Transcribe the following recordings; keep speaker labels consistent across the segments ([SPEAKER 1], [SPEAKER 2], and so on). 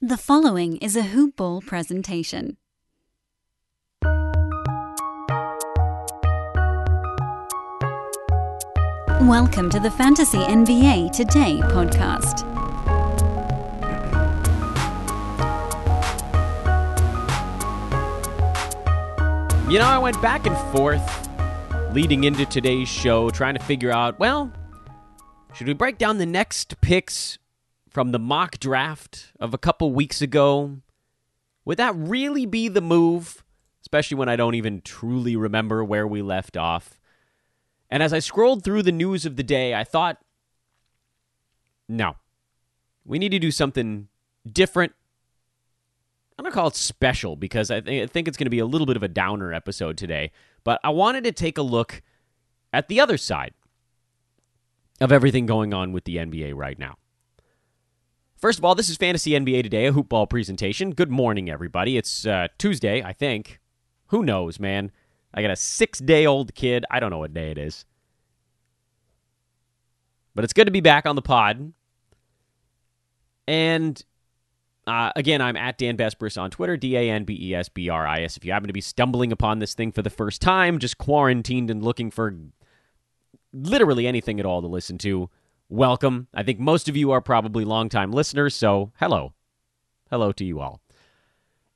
[SPEAKER 1] The following is a Hoop Ball presentation. Welcome to the Fantasy NBA Today podcast.
[SPEAKER 2] You know, I went back and forth leading into today's show trying to figure out, well, should we break down the next picks from the mock draft of a couple weeks ago? Would that really be the move? Especially when I don't even truly remember where we left off. And as I scrolled through the news of the day, I thought, no, we need to do something different I'm going to call it special because I, th- I think it's going to be a little bit of a downer episode today. But I wanted to take a look at the other side of everything going on with the NBA right now. First of all, this is Fantasy NBA Today, a hoopball presentation. Good morning, everybody. It's uh, Tuesday, I think. Who knows, man? I got a six day old kid. I don't know what day it is. But it's good to be back on the pod. And uh, again, I'm at Dan Besbris on Twitter, D A N B E S B R I S. If you happen to be stumbling upon this thing for the first time, just quarantined and looking for literally anything at all to listen to, welcome. I think most of you are probably longtime listeners, so hello. Hello to you all.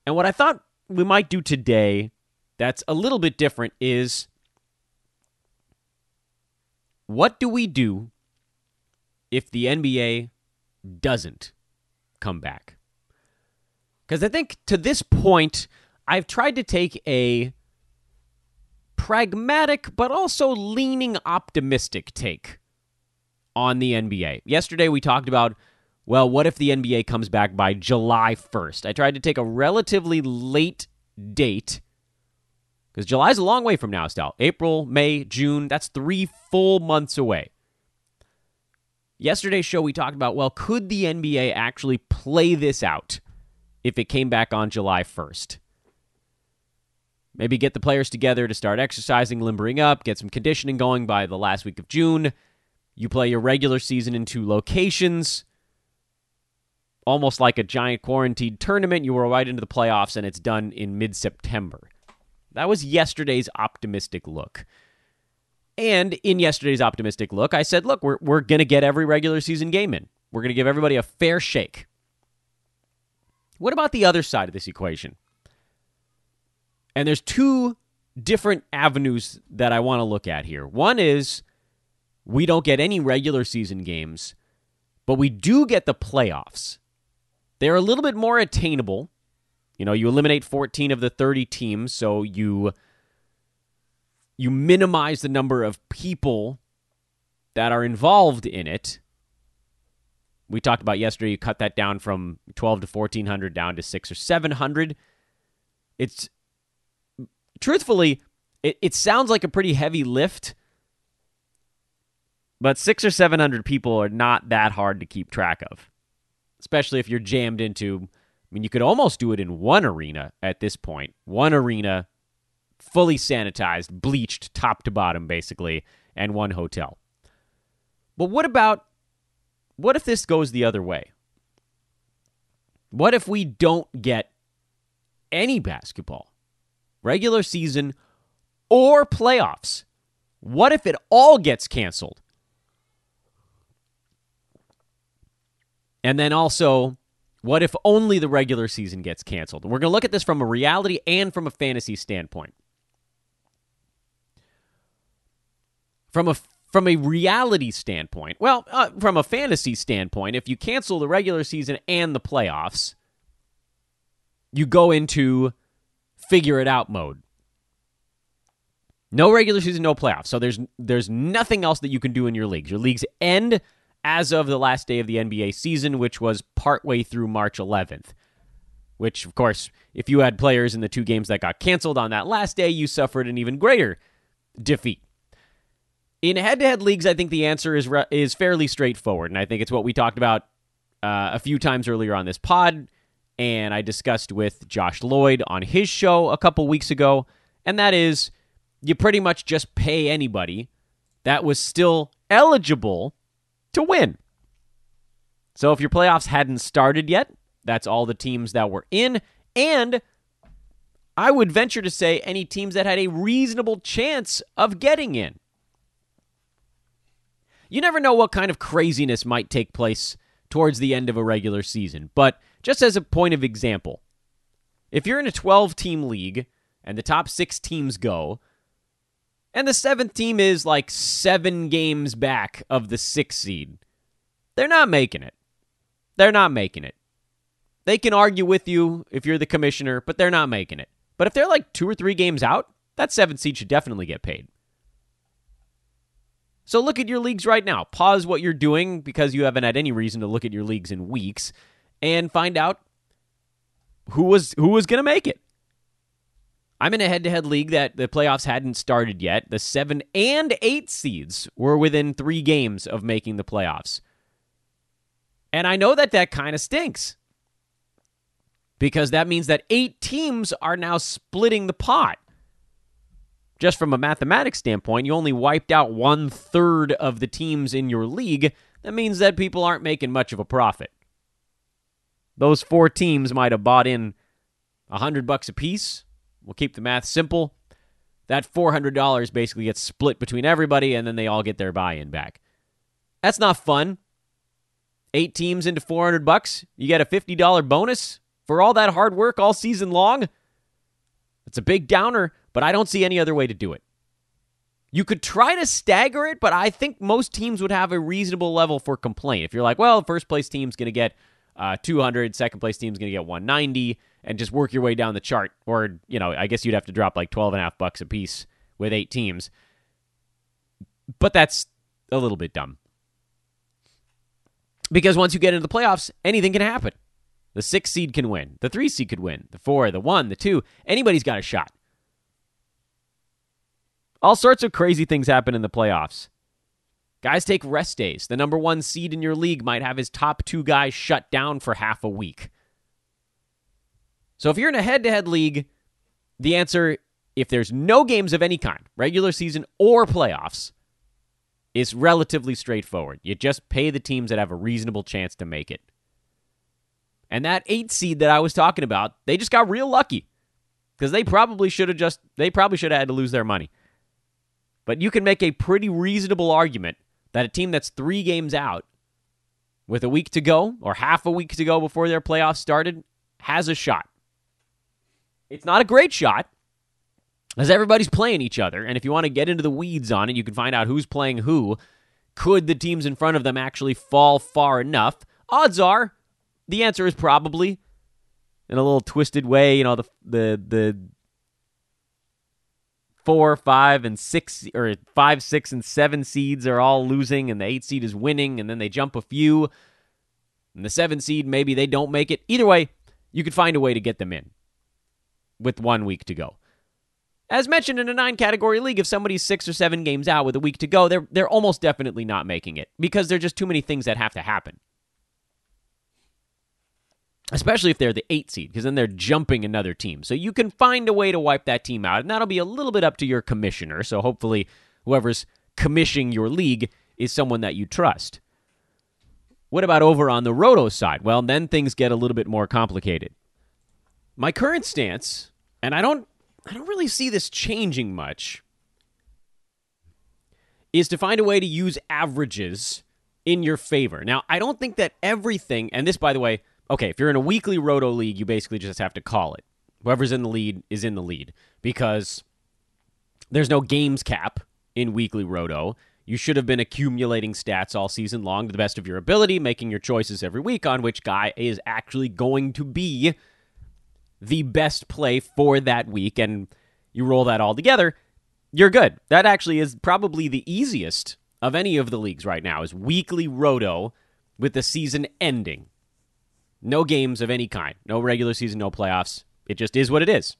[SPEAKER 2] And what I thought we might do today that's a little bit different is what do we do if the NBA doesn't come back? Because I think to this point, I've tried to take a pragmatic but also leaning optimistic take on the NBA. Yesterday we talked about, well, what if the NBA comes back by July 1st? I tried to take a relatively late date because July's a long way from now still. April, May, June, that's three full months away. Yesterday's show we talked about, well, could the NBA actually play this out? if it came back on July 1st. Maybe get the players together to start exercising, limbering up, get some conditioning going by the last week of June. You play your regular season in two locations, almost like a giant quarantined tournament. You roll right into the playoffs, and it's done in mid September. That was yesterday's optimistic look. And in yesterday's optimistic look, I said, look, we're, we're going to get every regular season game in. We're going to give everybody a fair shake. What about the other side of this equation? And there's two different avenues that I want to look at here. One is we don't get any regular season games, but we do get the playoffs. They're a little bit more attainable. You know, you eliminate 14 of the 30 teams, so you you minimize the number of people that are involved in it we talked about yesterday. You cut that down from 12 to 1400 down to 6 or 700. It's truthfully, it, it sounds like a pretty heavy lift, but six or 700 people are not that hard to keep track of, especially if you're jammed into. I mean, you could almost do it in one arena at this point. One arena, fully sanitized, bleached top to bottom, basically, and one hotel. But what about what if this goes the other way? What if we don't get any basketball, regular season, or playoffs? What if it all gets canceled? And then also, what if only the regular season gets canceled? we're going to look at this from a reality and from a fantasy standpoint. From a from a reality standpoint, well, uh, from a fantasy standpoint, if you cancel the regular season and the playoffs, you go into figure it out mode. No regular season, no playoffs. So there's there's nothing else that you can do in your leagues. Your leagues end as of the last day of the NBA season, which was partway through March 11th. Which, of course, if you had players in the two games that got canceled on that last day, you suffered an even greater defeat. In head-to-head leagues, I think the answer is re- is fairly straightforward, and I think it's what we talked about uh, a few times earlier on this pod, and I discussed with Josh Lloyd on his show a couple weeks ago, and that is you pretty much just pay anybody that was still eligible to win. So if your playoffs hadn't started yet, that's all the teams that were in. And I would venture to say any teams that had a reasonable chance of getting in. You never know what kind of craziness might take place towards the end of a regular season. But just as a point of example, if you're in a 12 team league and the top six teams go, and the seventh team is like seven games back of the sixth seed, they're not making it. They're not making it. They can argue with you if you're the commissioner, but they're not making it. But if they're like two or three games out, that seventh seed should definitely get paid. So look at your leagues right now. Pause what you're doing because you haven't had any reason to look at your leagues in weeks and find out who was who was going to make it. I'm in a head-to-head league that the playoffs hadn't started yet. The 7 and 8 seeds were within 3 games of making the playoffs. And I know that that kind of stinks because that means that eight teams are now splitting the pot. Just from a mathematics standpoint, you only wiped out one third of the teams in your league. That means that people aren't making much of a profit. Those four teams might have bought in a hundred bucks a piece. We'll keep the math simple. That four hundred dollars basically gets split between everybody, and then they all get their buy-in back. That's not fun. Eight teams into four hundred bucks. You get a fifty dollar bonus for all that hard work all season long? It's a big downer, but I don't see any other way to do it. You could try to stagger it, but I think most teams would have a reasonable level for complaint. If you're like, well, the first place team's going to get uh, 200, second place team's going to get 190, and just work your way down the chart. Or, you know, I guess you'd have to drop like 12 and a half bucks a piece with eight teams. But that's a little bit dumb. Because once you get into the playoffs, anything can happen. The six seed can win. The three seed could win. The four, the one, the two. Anybody's got a shot. All sorts of crazy things happen in the playoffs. Guys take rest days. The number one seed in your league might have his top two guys shut down for half a week. So if you're in a head to head league, the answer, if there's no games of any kind, regular season or playoffs, is relatively straightforward. You just pay the teams that have a reasonable chance to make it. And that eight seed that I was talking about, they just got real lucky because they probably should have just they probably should have had to lose their money. But you can make a pretty reasonable argument that a team that's three games out with a week to go or half a week to go before their playoffs started has a shot. It's not a great shot as everybody's playing each other. And if you want to get into the weeds on it, you can find out who's playing who. Could the teams in front of them actually fall far enough? Odds are the answer is probably in a little twisted way. You know, the the the four, five, and six, or five, six, and seven seeds are all losing, and the eight seed is winning, and then they jump a few. And the seven seed, maybe they don't make it. Either way, you could find a way to get them in with one week to go. As mentioned in a nine category league, if somebody's six or seven games out with a week to go, they're they're almost definitely not making it because there're just too many things that have to happen especially if they're the eight seed, because then they're jumping another team. So you can find a way to wipe that team out, and that'll be a little bit up to your commissioner. So hopefully, whoever's commissioning your league is someone that you trust. What about over on the Roto side? Well, then things get a little bit more complicated. My current stance, and I don't I don't really see this changing much, is to find a way to use averages in your favor. Now, I don't think that everything, and this by the way, okay, if you're in a weekly roto league, you basically just have to call it. Whoever's in the lead is in the lead because there's no games cap in weekly roto. You should have been accumulating stats all season long to the best of your ability, making your choices every week on which guy is actually going to be the best play for that week. And you roll that all together, you're good. That actually is probably the easiest of any of the leagues right now is weekly roto with the season ending. No games of any kind. No regular season, no playoffs. It just is what it is.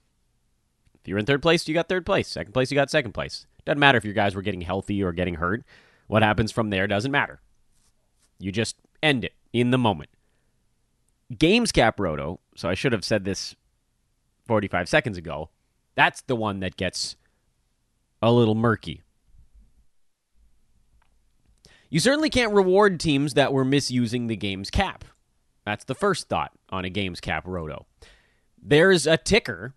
[SPEAKER 2] If you're in third place, you got third place. Second place, you got second place. Doesn't matter if your guys were getting healthy or getting hurt. What happens from there doesn't matter. You just end it in the moment. Games cap roto, so I should have said this 45 seconds ago. That's the one that gets a little murky. You certainly can't reward teams that were misusing the game's cap. That's the first thought on a games cap roto. There's a ticker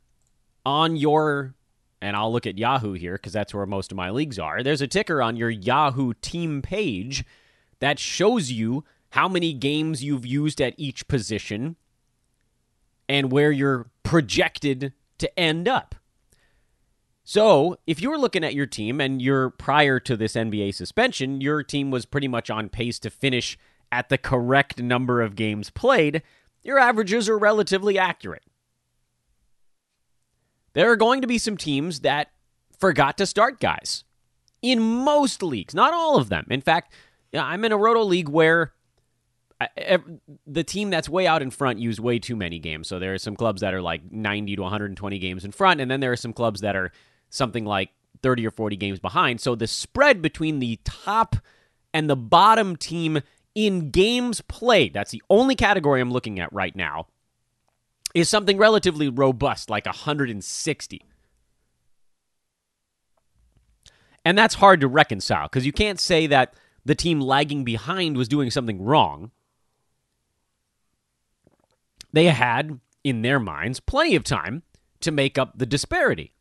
[SPEAKER 2] on your and I'll look at Yahoo here because that's where most of my leagues are. There's a ticker on your Yahoo team page that shows you how many games you've used at each position and where you're projected to end up. So, if you were looking at your team and you're prior to this NBA suspension, your team was pretty much on pace to finish at the correct number of games played, your averages are relatively accurate. There are going to be some teams that forgot to start guys in most leagues, not all of them. In fact, I'm in a roto league where the team that's way out in front used way too many games. So there are some clubs that are like 90 to 120 games in front, and then there are some clubs that are something like 30 or 40 games behind. So the spread between the top and the bottom team in games played, that's the only category I'm looking at right now, is something relatively robust, like 160. And that's hard to reconcile because you can't say that the team lagging behind was doing something wrong. They had, in their minds, plenty of time to make up the disparity.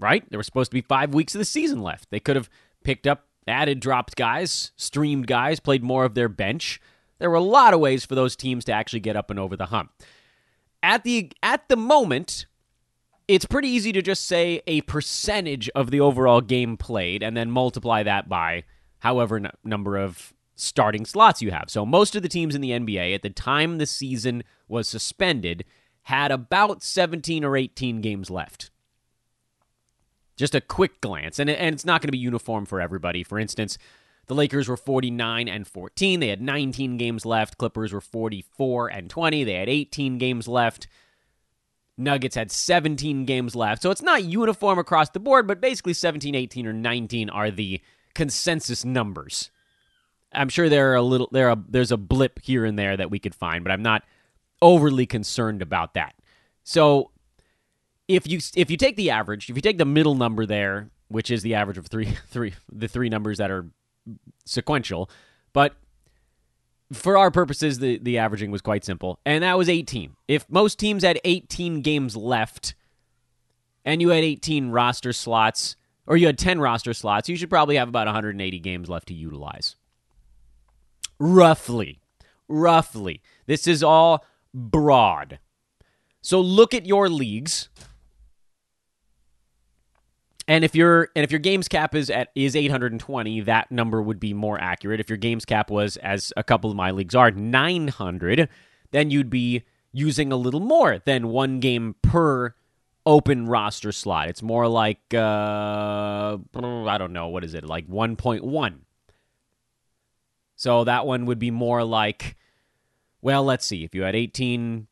[SPEAKER 2] Right? There were supposed to be five weeks of the season left. They could have picked up, added, dropped guys, streamed guys, played more of their bench, there were a lot of ways for those teams to actually get up and over the hump. At the at the moment, it's pretty easy to just say a percentage of the overall game played and then multiply that by however n- number of starting slots you have. So most of the teams in the NBA at the time the season was suspended had about 17 or 18 games left. Just a quick glance, and, and it's not going to be uniform for everybody. For instance, the Lakers were 49 and 14. They had 19 games left. Clippers were 44 and 20. They had 18 games left. Nuggets had 17 games left. So it's not uniform across the board, but basically 17, 18, or 19 are the consensus numbers. I'm sure there are a little there are, there's a blip here and there that we could find, but I'm not overly concerned about that. So if you if you take the average, if you take the middle number there, which is the average of three three the three numbers that are sequential, but for our purposes, the, the averaging was quite simple, and that was 18. If most teams had 18 games left and you had 18 roster slots, or you had 10 roster slots, you should probably have about 180 games left to utilize. Roughly. Roughly. This is all broad. So look at your leagues and if your and if your games cap is at is 820, that number would be more accurate. If your games cap was as a couple of my leagues are 900, then you'd be using a little more than one game per open roster slot. It's more like uh, I don't know what is it like 1.1. So that one would be more like well, let's see. If you had 18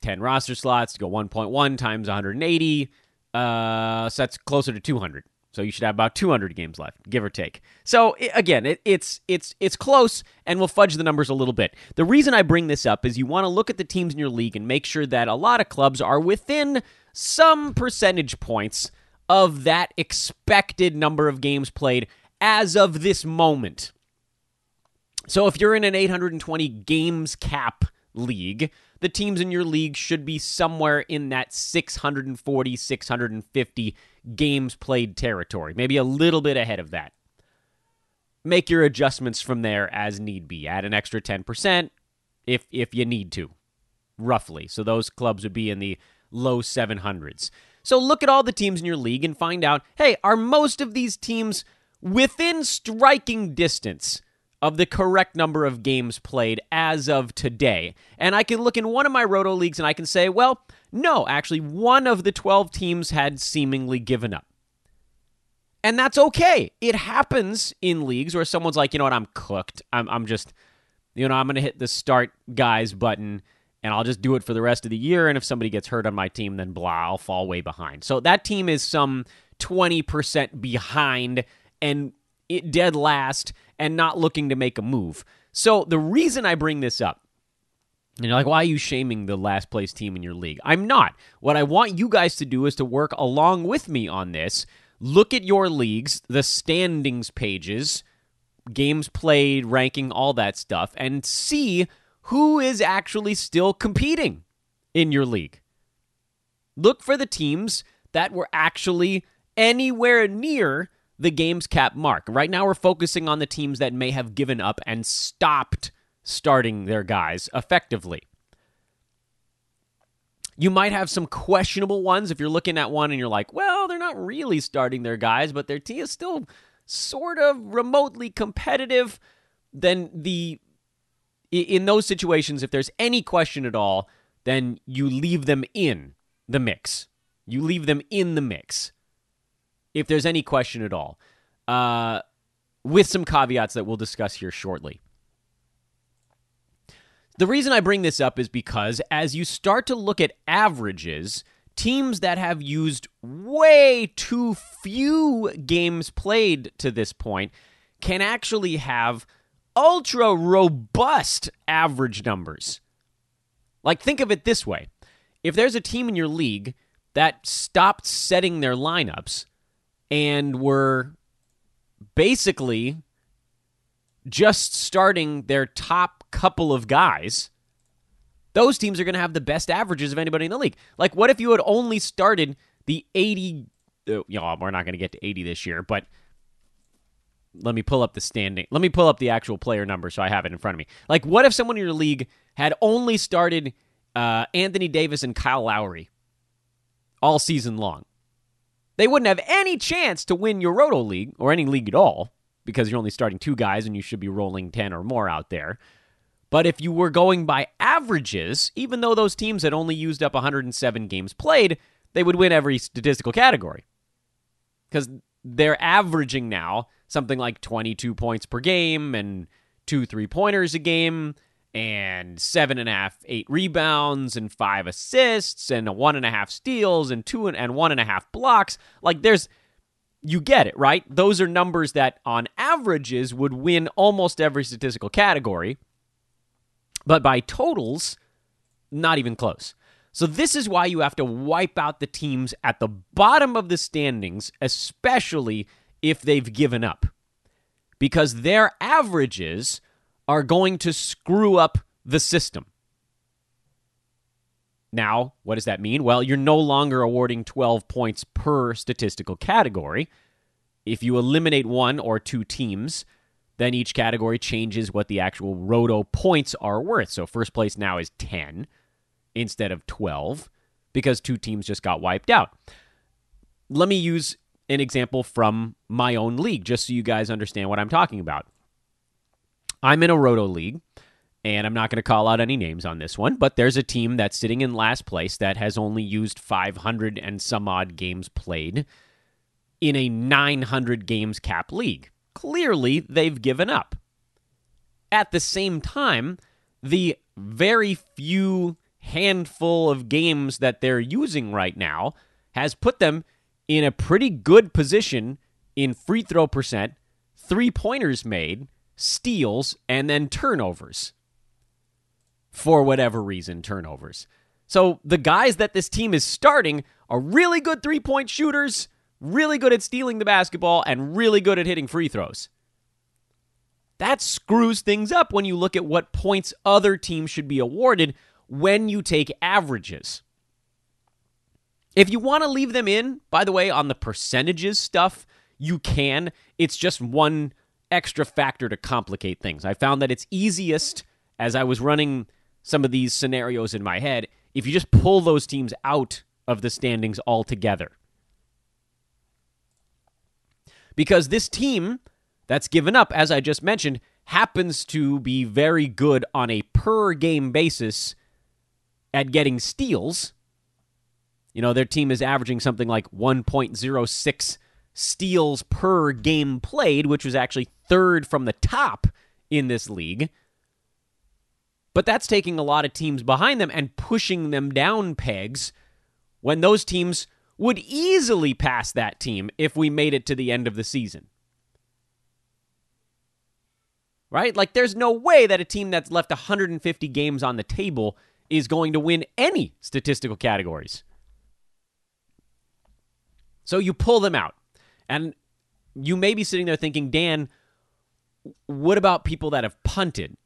[SPEAKER 2] 10 roster slots, go 1.1 times 180 uh, so that's closer to 200. So you should have about 200 games left, give or take. So again, it, it's it's it's close, and we'll fudge the numbers a little bit. The reason I bring this up is you want to look at the teams in your league and make sure that a lot of clubs are within some percentage points of that expected number of games played as of this moment. So if you're in an 820 games cap league, the teams in your league should be somewhere in that 640, 650 games played territory, maybe a little bit ahead of that. Make your adjustments from there as need be. Add an extra 10% if if you need to, roughly. So those clubs would be in the low 700s. So look at all the teams in your league and find out, hey, are most of these teams within striking distance of the correct number of games played as of today. And I can look in one of my roto leagues and I can say, well, no, actually, one of the 12 teams had seemingly given up. And that's okay. It happens in leagues where someone's like, you know what, I'm cooked. I'm, I'm just, you know, I'm going to hit the start guys button and I'll just do it for the rest of the year. And if somebody gets hurt on my team, then blah, I'll fall way behind. So that team is some 20% behind and it dead last and not looking to make a move. So the reason I bring this up, and you're like, why are you shaming the last place team in your league? I'm not. What I want you guys to do is to work along with me on this. Look at your leagues, the standings pages, games played, ranking, all that stuff, and see who is actually still competing in your league. Look for the teams that were actually anywhere near the game's cap mark. Right now, we're focusing on the teams that may have given up and stopped starting their guys effectively. You might have some questionable ones if you're looking at one and you're like, well, they're not really starting their guys, but their team is still sort of remotely competitive. Then the in those situations, if there's any question at all, then you leave them in the mix. You leave them in the mix if there's any question at all, uh, with some caveats that we'll discuss here shortly. The reason I bring this up is because as you start to look at averages, teams that have used way too few games played to this point can actually have ultra robust average numbers. Like, think of it this way if there's a team in your league that stopped setting their lineups and were basically just starting their top couple of guys, those teams are going to have the best averages of anybody in the league. Like, what if you had only started the 80? Uh, you know, we're not going to get to 80 this year, but let me pull up the standing. Let me pull up the actual player number so I have it in front of me. Like, what if someone in your league had only started uh, Anthony Davis and Kyle Lowry all season long? They wouldn't have any chance to win your Roto League or any league at all because you're only starting two guys and you should be rolling 10 or more out there. But if you were going by averages, even though those teams had only used up 107 games played, they would win every statistical category. Because they're averaging now something like 22 points per game and two three pointers a game and seven and a half, eight rebounds and five assists and one and a half steals and two and, and one and a half blocks. Like there's, you get it, right? Those are numbers that on averages would win almost every statistical category. But by totals, not even close. So this is why you have to wipe out the teams at the bottom of the standings, especially if they've given up. Because their averages are going to screw up the system. Now, what does that mean? Well, you're no longer awarding 12 points per statistical category. If you eliminate one or two teams, then each category changes what the actual roto points are worth. So first place now is 10 instead of 12 because two teams just got wiped out. Let me use an example from my own league just so you guys understand what I'm talking about. I'm in a roto league and I'm not going to call out any names on this one, but there's a team that's sitting in last place that has only used 500 and some odd games played in a 900 games cap league clearly they've given up. At the same time, the very few handful of games that they're using right now has put them in a pretty good position in free throw percent, three pointers made, steals, and then turnovers. For whatever reason, turnovers. So the guys that this team is starting are really good three point shooters really good at stealing the basketball, and really good at hitting free throws. That screws things up when you look at what points other teams should be awarded when you take averages. If you want to leave them in, by the way, on the percentages stuff, you can. It's just one extra factor to complicate things. I found that it's easiest as I was running some of these scenarios in my head if you just pull those teams out of the standings altogether because this team that's given up, as I just mentioned, happens to be very good on a per game basis at getting steals. You know, their team is averaging something like 1.06 steals per game played, which was actually third from the top in this league. But that's taking a lot of teams behind them and pushing them down pegs when those teams would easily pass that team if we made it to the end of the season. Right? Like, there's no way that a team that's left 150 games on the table is going to win any statistical categories. So you pull them out. And you may be sitting there thinking, Dan, what about people that have punted?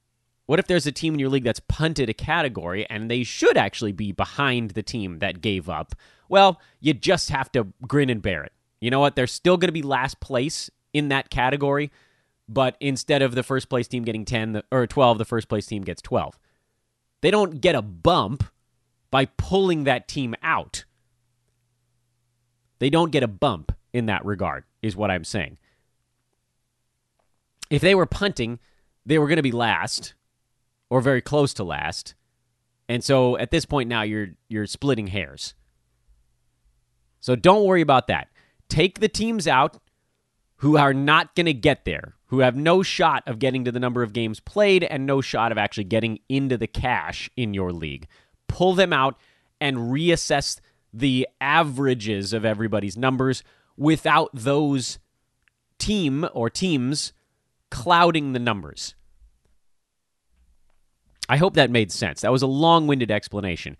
[SPEAKER 2] What if there's a team in your league that's punted a category and they should actually be behind the team that gave up? Well, you just have to grin and bear it. You know what? They're still going to be last place in that category, but instead of the first place team getting 10 or 12, the first place team gets 12. They don't get a bump by pulling that team out. They don't get a bump in that regard, is what I'm saying. If they were punting, they were going to be last or very close to last. And so at this point now you're you're splitting hairs. So don't worry about that. Take the teams out who are not going to get there, who have no shot of getting to the number of games played and no shot of actually getting into the cash in your league. Pull them out and reassess the averages of everybody's numbers without those team or teams clouding the numbers. I hope that made sense. That was a long winded explanation.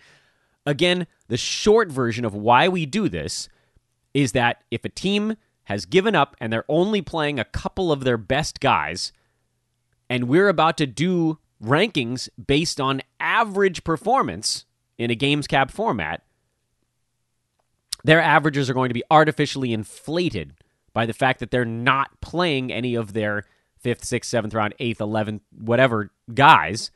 [SPEAKER 2] Again, the short version of why we do this is that if a team has given up and they're only playing a couple of their best guys, and we're about to do rankings based on average performance in a games cap format, their averages are going to be artificially inflated by the fact that they're not playing any of their fifth, sixth, seventh round, eighth, eleventh, whatever guys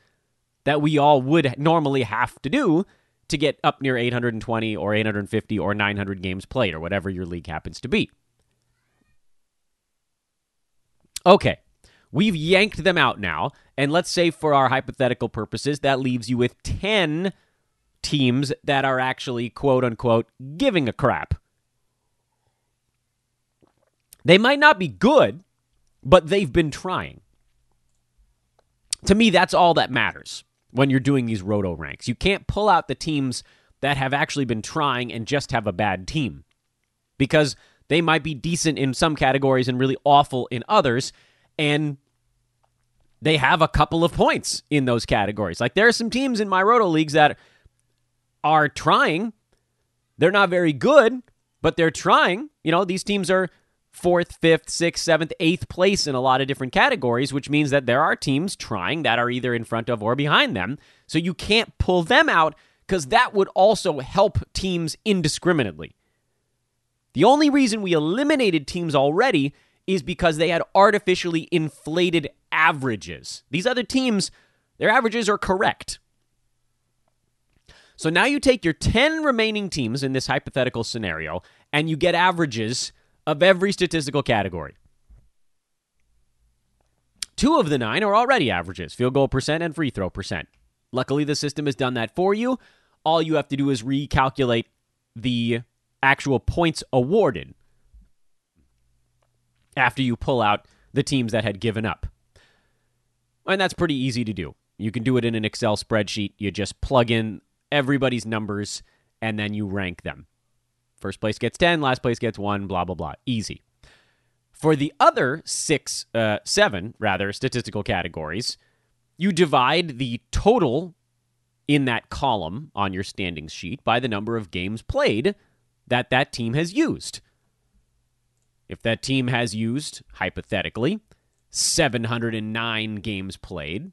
[SPEAKER 2] that we all would normally have to do to get up near 820 or 850 or 900 games played or whatever your league happens to be. Okay, we've yanked them out now, and let's say for our hypothetical purposes, that leaves you with 10 teams that are actually quote unquote giving a crap. They might not be good, but they've been trying. To me, that's all that matters when you're doing these roto ranks. You can't pull out the teams that have actually been trying and just have a bad team because they might be decent in some categories and really awful in others. And they have a couple of points in those categories. Like there are some teams in my roto leagues that are trying. They're not very good, but they're trying. You know, these teams are fourth, fifth, sixth, seventh, eighth place in a lot of different categories, which means that there are teams trying that are either in front of or behind them. So you can't pull them out because that would also help teams indiscriminately. The only reason we eliminated teams already is because they had artificially inflated averages. These other teams, their averages are correct. So now you take your 10 remaining teams in this hypothetical scenario and you get averages of every statistical category. Two of the nine are already averages field goal percent and free throw percent. Luckily, the system has done that for you. All you have to do is recalculate the actual points awarded after you pull out the teams that had given up. And that's pretty easy to do. You can do it in an Excel spreadsheet. You just plug in everybody's numbers and then you rank them. First place gets 10, last place gets 1, blah, blah, blah. Easy. For the other six, uh, seven, rather, statistical categories, you divide the total in that column on your standings sheet by the number of games played that that team has used. If that team has used, hypothetically, 709 games played,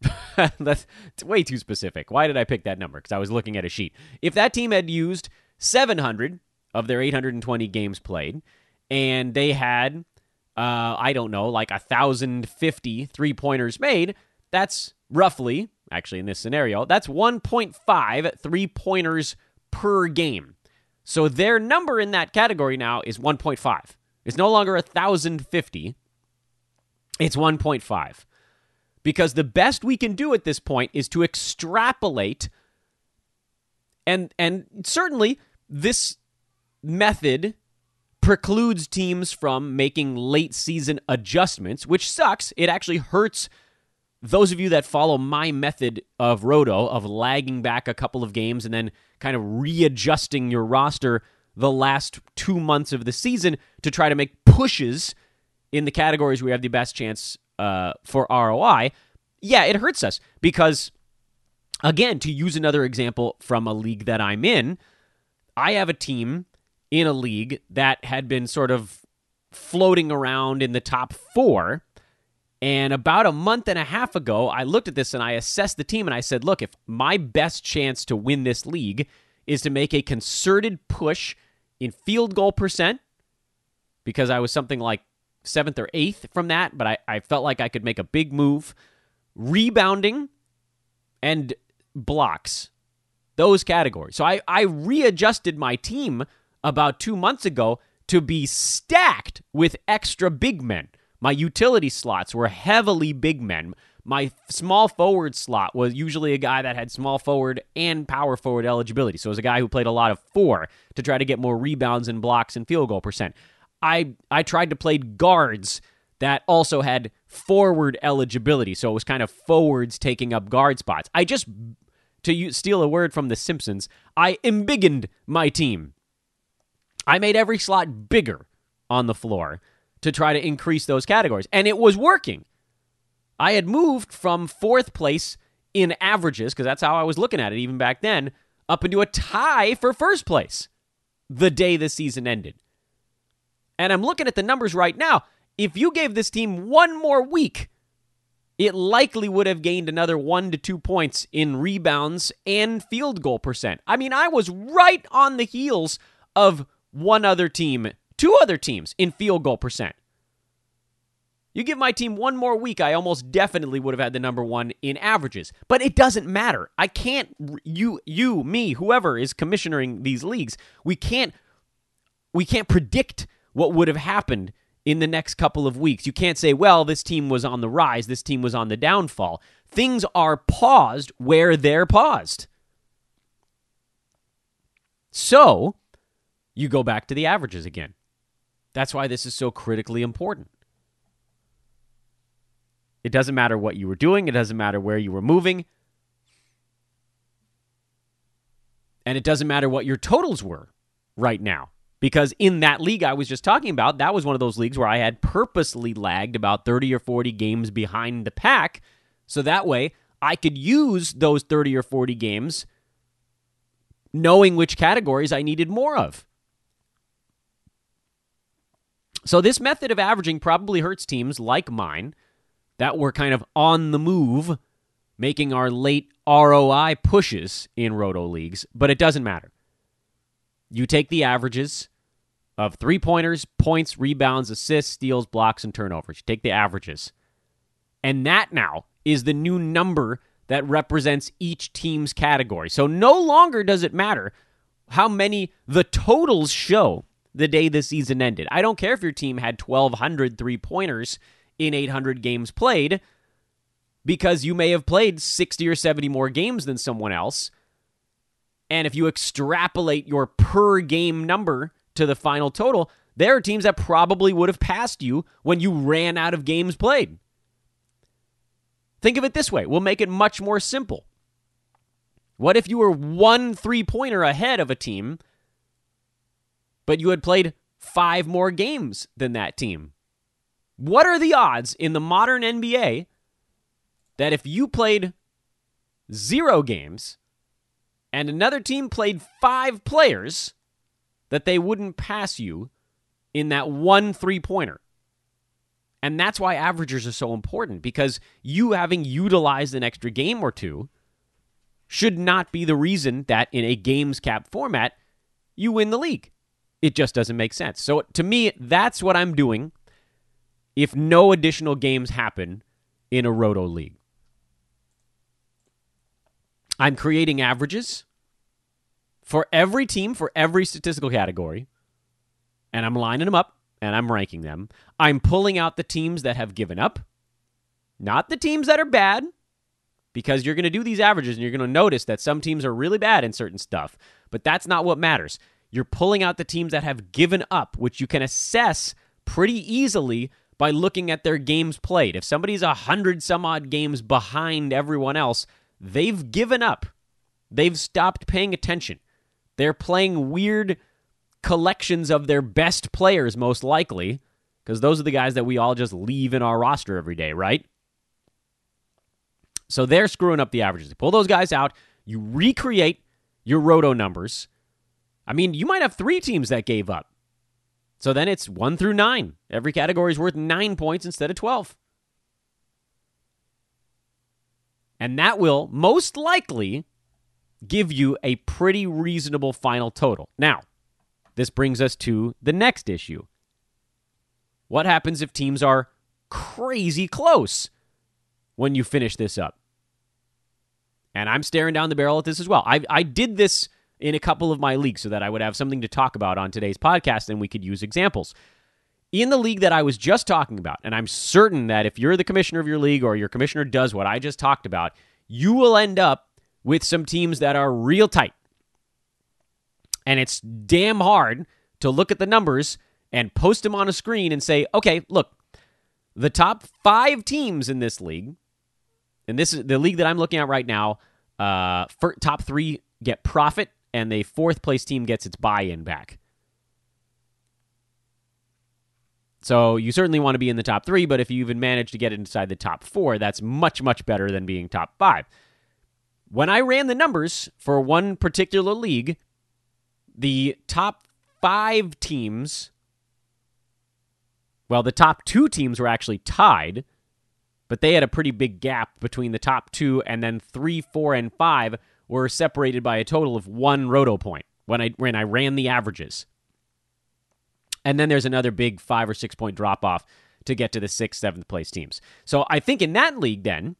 [SPEAKER 2] that's way too specific. Why did I pick that number? Because I was looking at a sheet. If that team had used 700 of their 820 games played, and they had, uh, I don't know, like 1,050 three pointers made, that's roughly, actually in this scenario, that's 1.5 three pointers per game. So their number in that category now is 1.5. It's no longer 1,050, it's 1.5. Because the best we can do at this point is to extrapolate and and certainly this method precludes teams from making late season adjustments, which sucks. It actually hurts those of you that follow my method of roto of lagging back a couple of games and then kind of readjusting your roster the last two months of the season to try to make pushes in the categories where we have the best chance uh, for ROI. Yeah, it hurts us because, again, to use another example from a league that I'm in, I have a team in a league that had been sort of floating around in the top four. And about a month and a half ago, I looked at this and I assessed the team and I said, look, if my best chance to win this league is to make a concerted push in field goal percent, because I was something like seventh or eighth from that, but I, I felt like I could make a big move. Rebounding and blocks, those categories. So I, I readjusted my team about two months ago to be stacked with extra big men. My utility slots were heavily big men. My small forward slot was usually a guy that had small forward and power forward eligibility. So it was a guy who played a lot of four to try to get more rebounds and blocks and field goal percent. I I tried to play guards that also had forward eligibility. So it was kind of forwards taking up guard spots. I just to steal a word from The Simpsons, I embiggened my team. I made every slot bigger on the floor to try to increase those categories. And it was working. I had moved from fourth place in averages, because that's how I was looking at it even back then, up into a tie for first place the day the season ended. And I'm looking at the numbers right now. If you gave this team one more week, it likely would have gained another one to two points in rebounds and field goal percent. I mean, I was right on the heels of one other team two other teams in field goal percent. You give my team one more week, I almost definitely would have had the number one in averages. But it doesn't matter. I can't, you, you, me, whoever is commissioning these leagues, we can't, we can't predict what would have happened in the next couple of weeks. You can't say, well, this team was on the rise, this team was on the downfall. Things are paused where they're paused. So, you go back to the averages again. That's why this is so critically important. It doesn't matter what you were doing, it doesn't matter where you were moving, and it doesn't matter what your totals were right now. Because in that league I was just talking about, that was one of those leagues where I had purposely lagged about 30 or 40 games behind the pack. So that way I could use those 30 or 40 games knowing which categories I needed more of. So this method of averaging probably hurts teams like mine that were kind of on the move, making our late ROI pushes in roto leagues, but it doesn't matter. You take the averages of three pointers, points, rebounds, assists, steals, blocks, and turnovers. You take the averages. And that now is the new number that represents each team's category. So no longer does it matter how many the totals show the day the season ended. I don't care if your team had 1,200 three pointers in 800 games played, because you may have played 60 or 70 more games than someone else. And if you extrapolate your per game number to the final total, there are teams that probably would have passed you when you ran out of games played. Think of it this way we'll make it much more simple. What if you were one three pointer ahead of a team but you had played five more games than that team. What are the odds in the modern NBA that if you played zero games and another team played five players, that they wouldn't pass you in that one three pointer? And that's why averagers are so important because you having utilized an extra game or two should not be the reason that in a games cap format you win the league. It just doesn't make sense. So to me, that's what I'm doing if no additional games happen in a roto league. I'm creating averages for every team, for every statistical category, and I'm lining them up and I'm ranking them. I'm pulling out the teams that have given up, not the teams that are bad, because you're going to do these averages and you're going to notice that some teams are really bad in certain stuff, but that's not what matters. You're pulling out the teams that have given up, which you can assess pretty easily by looking at their games played. If somebody's a hundred some odd games behind everyone else, they've given up. They've stopped paying attention. They're playing weird collections of their best players, most likely, because those are the guys that we all just leave in our roster every day, right? So they're screwing up the averages. You pull those guys out, you recreate your roto numbers, I mean, you might have three teams that gave up. So then it's one through nine. Every category is worth nine points instead of 12. And that will most likely give you a pretty reasonable final total. Now, this brings us to the next issue. What happens if teams are crazy close when you finish this up? And I'm staring down the barrel at this as well. I, I did this in a couple of my leagues so that I would have something to talk about on today's podcast and we could use examples. In the league that I was just talking about, and I'm certain that if you're the commissioner of your league or your commissioner does what I just talked about, you will end up with some teams that are real tight. And it's damn hard to look at the numbers and post them on a screen and say, okay, look, the top five teams in this league, and this is the league that I'm looking at right now, uh, top three get profit, and the fourth place team gets its buy in back. So you certainly want to be in the top three, but if you even manage to get inside the top four, that's much, much better than being top five. When I ran the numbers for one particular league, the top five teams, well, the top two teams were actually tied, but they had a pretty big gap between the top two, and then three, four, and five were separated by a total of one roto point when I when I ran the averages. And then there's another big five or six point drop off to get to the sixth, seventh place teams. So I think in that league, then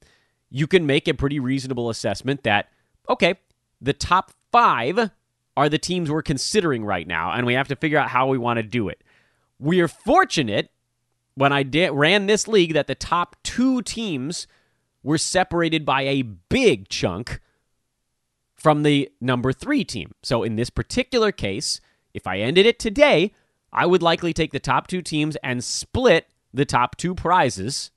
[SPEAKER 2] you can make a pretty reasonable assessment that okay, the top five are the teams we're considering right now, and we have to figure out how we want to do it. We are fortunate when I did, ran this league that the top two teams were separated by a big chunk from the number three team. So in this particular case, if I ended it today, I would likely take the top two teams and split the top two prizes.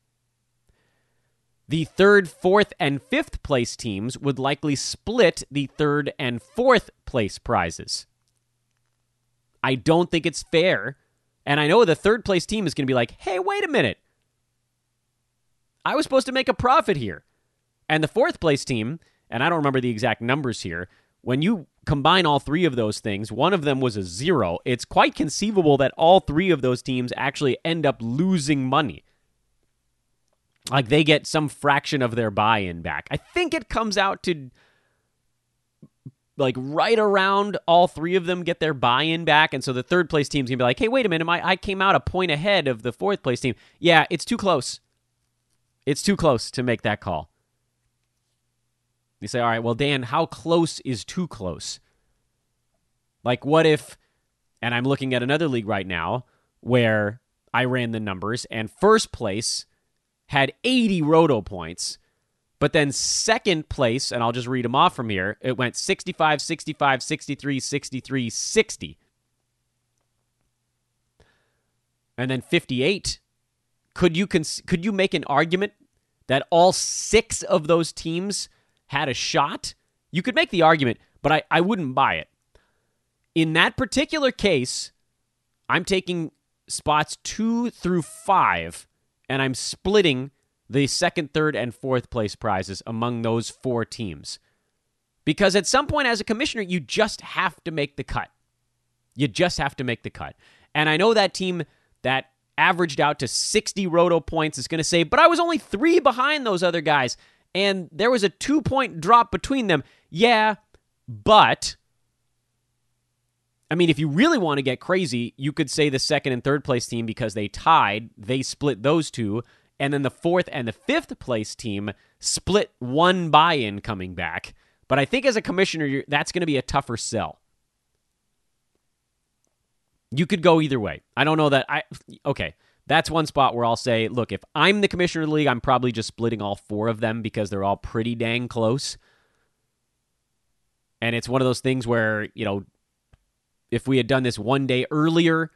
[SPEAKER 2] The third, fourth, and fifth place teams would likely split the third and fourth place prizes. I don't think it's fair. And I know the third place team is going to be like, hey, wait a minute. I was supposed to make a profit here. And the fourth place team, and I don't remember the exact numbers here, when you combine all three of those things, one of them was a zero. It's quite conceivable that all three of those teams actually end up losing money like they get some fraction of their buy-in back. I think it comes out to like right around all three of them get their buy-in back, and so the third place team's gonna be like, "Hey, wait a minute, I, I came out a point ahead of the fourth place team." Yeah, it's too close. It's too close to make that call. You say, "All right, well, Dan, how close is too close?" Like, what if? And I'm looking at another league right now where I ran the numbers, and first place had 80 roto points. But then second place, and I'll just read them off from here, it went 65, 65, 63, 63, 60. And then 58. Could you cons- could you make an argument that all six of those teams had a shot? You could make the argument, but I, I wouldn't buy it. In that particular case, I'm taking spots two through five and I'm splitting the second, third, and fourth place prizes among those four teams. Because at some point, as a commissioner, you just have to make the cut. You just have to make the cut. And I know that team that averaged out to 60 roto points is going to say, but I was only three behind those other guys, and there was a two point drop between them. Yeah, but I mean, if you really want to get crazy, you could say the second and third place team because they tied, they split those two. And then the fourth and the fifth place team split one buy in coming back. But I think as a commissioner, that's going to be a tougher sell. You could go either way. I don't know that I. Okay. That's one spot where I'll say, look, if I'm the commissioner of the league, I'm probably just splitting all four of them because they're all pretty dang close. And it's one of those things where, you know, if we had done this one day earlier,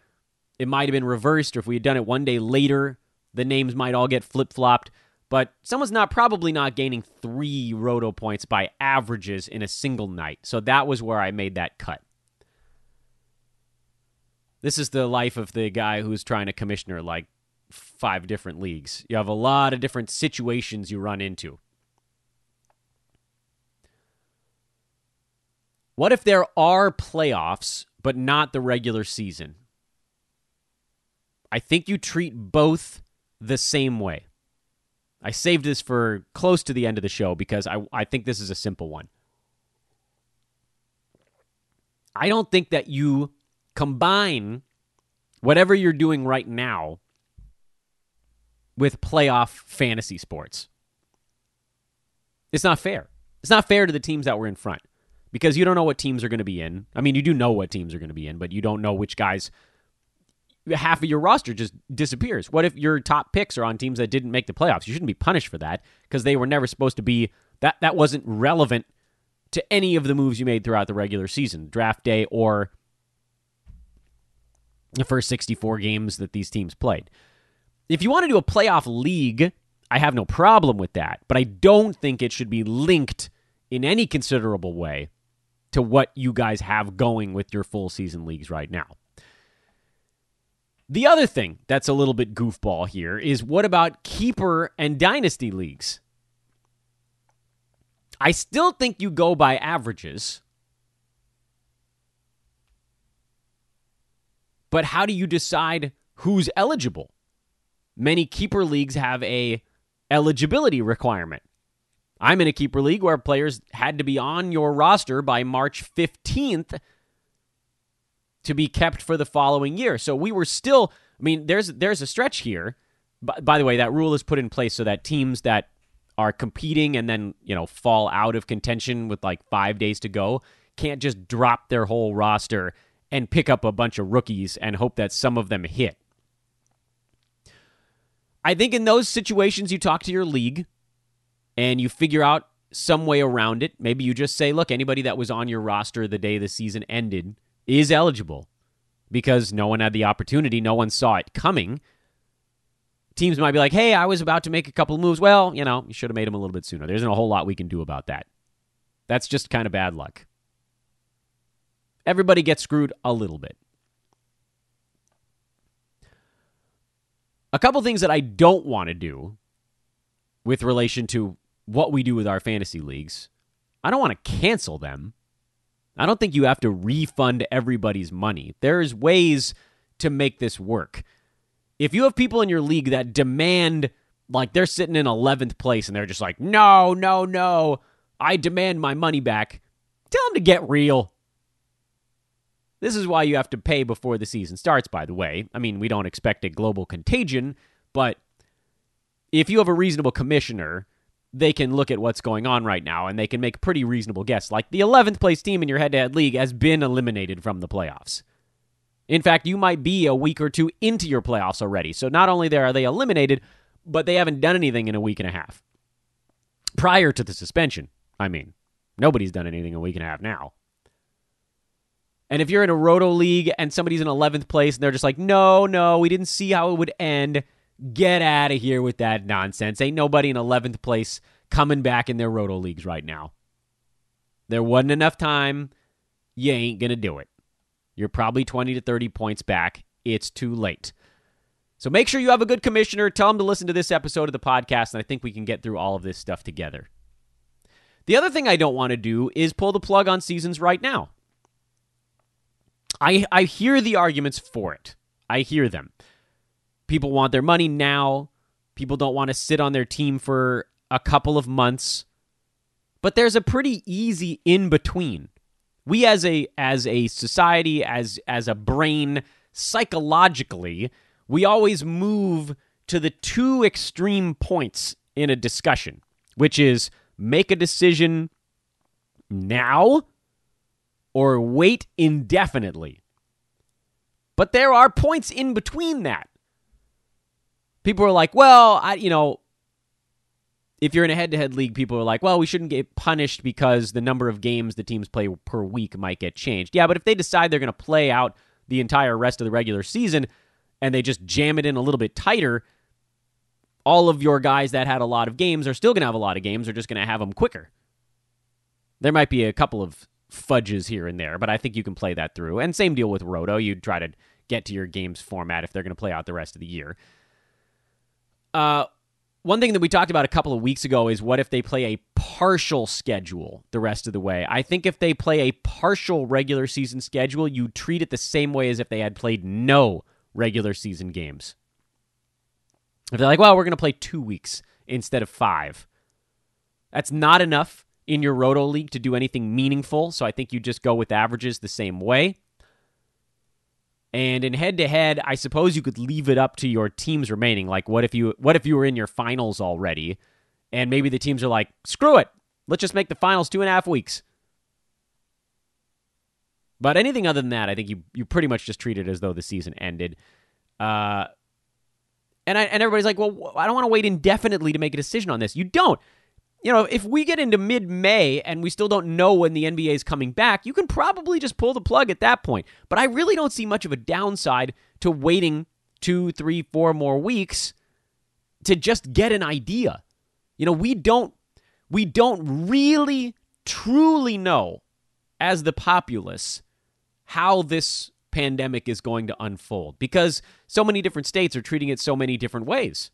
[SPEAKER 2] it might have been reversed, or if we had done it one day later, the names might all get flip flopped. But someone's not probably not gaining three roto points by averages in a single night. So that was where I made that cut. This is the life of the guy who's trying to commissioner like five different leagues. You have a lot of different situations you run into. What if there are playoffs but not the regular season. I think you treat both the same way. I saved this for close to the end of the show because I, I think this is a simple one. I don't think that you combine whatever you're doing right now with playoff fantasy sports. It's not fair. It's not fair to the teams that were in front because you don't know what teams are going to be in. I mean, you do know what teams are going to be in, but you don't know which guys half of your roster just disappears. What if your top picks are on teams that didn't make the playoffs? You shouldn't be punished for that because they were never supposed to be that that wasn't relevant to any of the moves you made throughout the regular season, draft day or the first 64 games that these teams played. If you want to do a playoff league, I have no problem with that, but I don't think it should be linked in any considerable way to what you guys have going with your full season leagues right now. The other thing that's a little bit goofball here is what about keeper and dynasty leagues? I still think you go by averages. But how do you decide who's eligible? Many keeper leagues have a eligibility requirement. I'm in a keeper league where players had to be on your roster by March 15th to be kept for the following year. So we were still I mean there's there's a stretch here. By, by the way, that rule is put in place so that teams that are competing and then, you know, fall out of contention with like 5 days to go can't just drop their whole roster and pick up a bunch of rookies and hope that some of them hit. I think in those situations, you talk to your league and you figure out some way around it. Maybe you just say, look, anybody that was on your roster the day the season ended is eligible because no one had the opportunity, no one saw it coming. Teams might be like, hey, I was about to make a couple moves. Well, you know, you should have made them a little bit sooner. There isn't a whole lot we can do about that. That's just kind of bad luck everybody gets screwed a little bit. A couple things that I don't want to do with relation to what we do with our fantasy leagues. I don't want to cancel them. I don't think you have to refund everybody's money. There's ways to make this work. If you have people in your league that demand, like they're sitting in 11th place and they're just like, no, no, no, I demand my money back, tell them to get real. This is why you have to pay before the season starts, by the way. I mean, we don't expect a global contagion, but if you have a reasonable commissioner, they can look at what's going on right now and they can make pretty reasonable guess. Like the 11th place team in your head to head league has been eliminated from the playoffs. In fact, you might be a week or two into your playoffs already. So not only there are they eliminated, but they haven't done anything in a week and a half. Prior to the suspension, I mean. Nobody's done anything in a week and a half now. And if you're in a roto league and somebody's in 11th place and they're just like, no, no, we didn't see how it would end, get out of here with that nonsense. Ain't nobody in 11th place coming back in their roto leagues right now. There wasn't enough time. You ain't going to do it. You're probably 20 to 30 points back. It's too late. So make sure you have a good commissioner. Tell them to listen to this episode of the podcast, and I think we can get through all of this stuff together. The other thing I don't want to do is pull the plug on seasons right now. I I hear the arguments for it. I hear them. People want their money now. People don't want to sit on their team for a couple of months. But there's a pretty easy in between. We as a as a society as as a brain psychologically, we always move to the two extreme points in a discussion, which is make a decision now or wait indefinitely. But there are points in between that. People are like, well, I, you know, if you're in a head to head league, people are like, well, we shouldn't get punished because the number of games the teams play per week might get changed. Yeah, but if they decide they're going to play out the entire rest of the regular season and they just jam it in a little bit tighter, all of your guys that had a lot of games are still going to have a lot of games. They're just going to have them quicker. There might be a couple of fudges here and there, but I think you can play that through. And same deal with Roto. You'd try to get to your game's format if they're going to play out the rest of the year. Uh, one thing that we talked about a couple of weeks ago is what if they play a partial schedule the rest of the way? I think if they play a partial regular season schedule, you treat it the same way as if they had played no regular season games. If they're like, well, we're going to play two weeks instead of five. That's not enough in your Roto League to do anything meaningful, so I think you just go with averages the same way. And in head to head, I suppose you could leave it up to your teams remaining. Like what if you what if you were in your finals already and maybe the teams are like, screw it. Let's just make the finals two and a half weeks. But anything other than that, I think you you pretty much just treat it as though the season ended. Uh, and I, and everybody's like, well, I don't want to wait indefinitely to make a decision on this. You don't you know, if we get into mid May and we still don't know when the NBA is coming back, you can probably just pull the plug at that point. But I really don't see much of a downside to waiting two, three, four more weeks to just get an idea. You know, we don't we don't really truly know as the populace how this pandemic is going to unfold because so many different states are treating it so many different ways.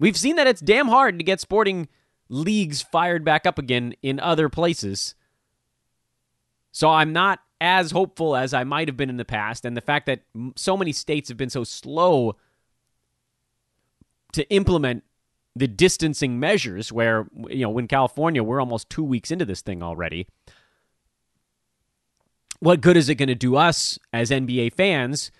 [SPEAKER 2] We've seen that it's damn hard to get sporting leagues fired back up again in other places. So I'm not as hopeful as I might have been in the past. And the fact that so many states have been so slow to implement the distancing measures, where, you know, in California, we're almost two weeks into this thing already. What good is it going to do us as NBA fans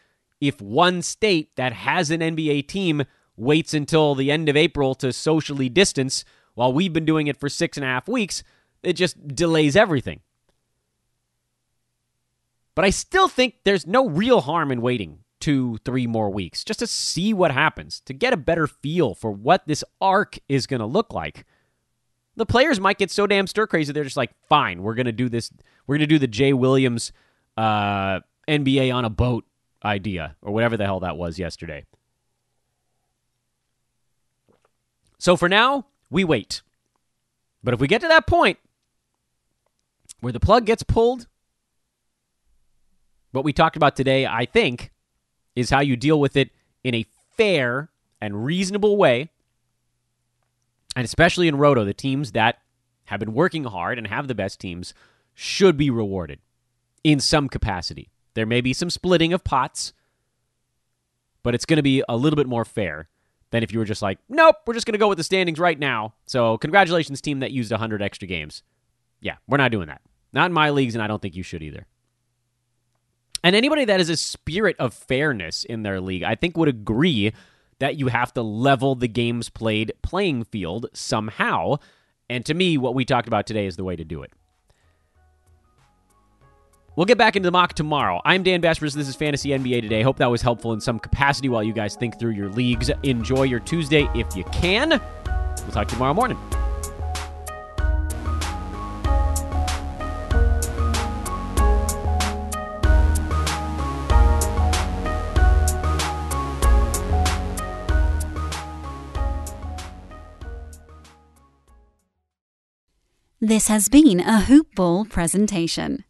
[SPEAKER 2] if one state that has an NBA team waits until the end of April to socially distance while we've been doing it for six and a half weeks, it just delays everything. But I still think there's no real harm in waiting two, three more weeks just to see what happens, to get a better feel for what this arc is going to look like. The players might get so damn stir crazy, they're just like, fine, we're going to do this. We're going to do the Jay Williams uh, NBA on a boat idea, or whatever the hell that was yesterday. So for now, we wait. But if we get to that point where the plug gets pulled, what we talked about today, I think, is how you deal with it in a fair and reasonable way. And especially in Roto, the teams that have been working hard and have the best teams should be rewarded in some capacity. There may be some splitting of pots, but it's going to be a little bit more fair than if you were just like, nope, we're just going to go with the standings right now. So, congratulations, team that used 100 extra games. Yeah, we're not doing that. Not in my leagues, and I don't think you should either. And anybody that has a spirit of fairness in their league, I think would agree that you have to level the games played playing field somehow. And to me, what we talked about today is the way to do it. We'll get back into the mock tomorrow. I'm Dan Besbris. This is Fantasy NBA Today. Hope that was helpful in some capacity while you guys think through your leagues. Enjoy your Tuesday if you can. We'll talk to you tomorrow morning.
[SPEAKER 1] This has been a Hoop Ball presentation.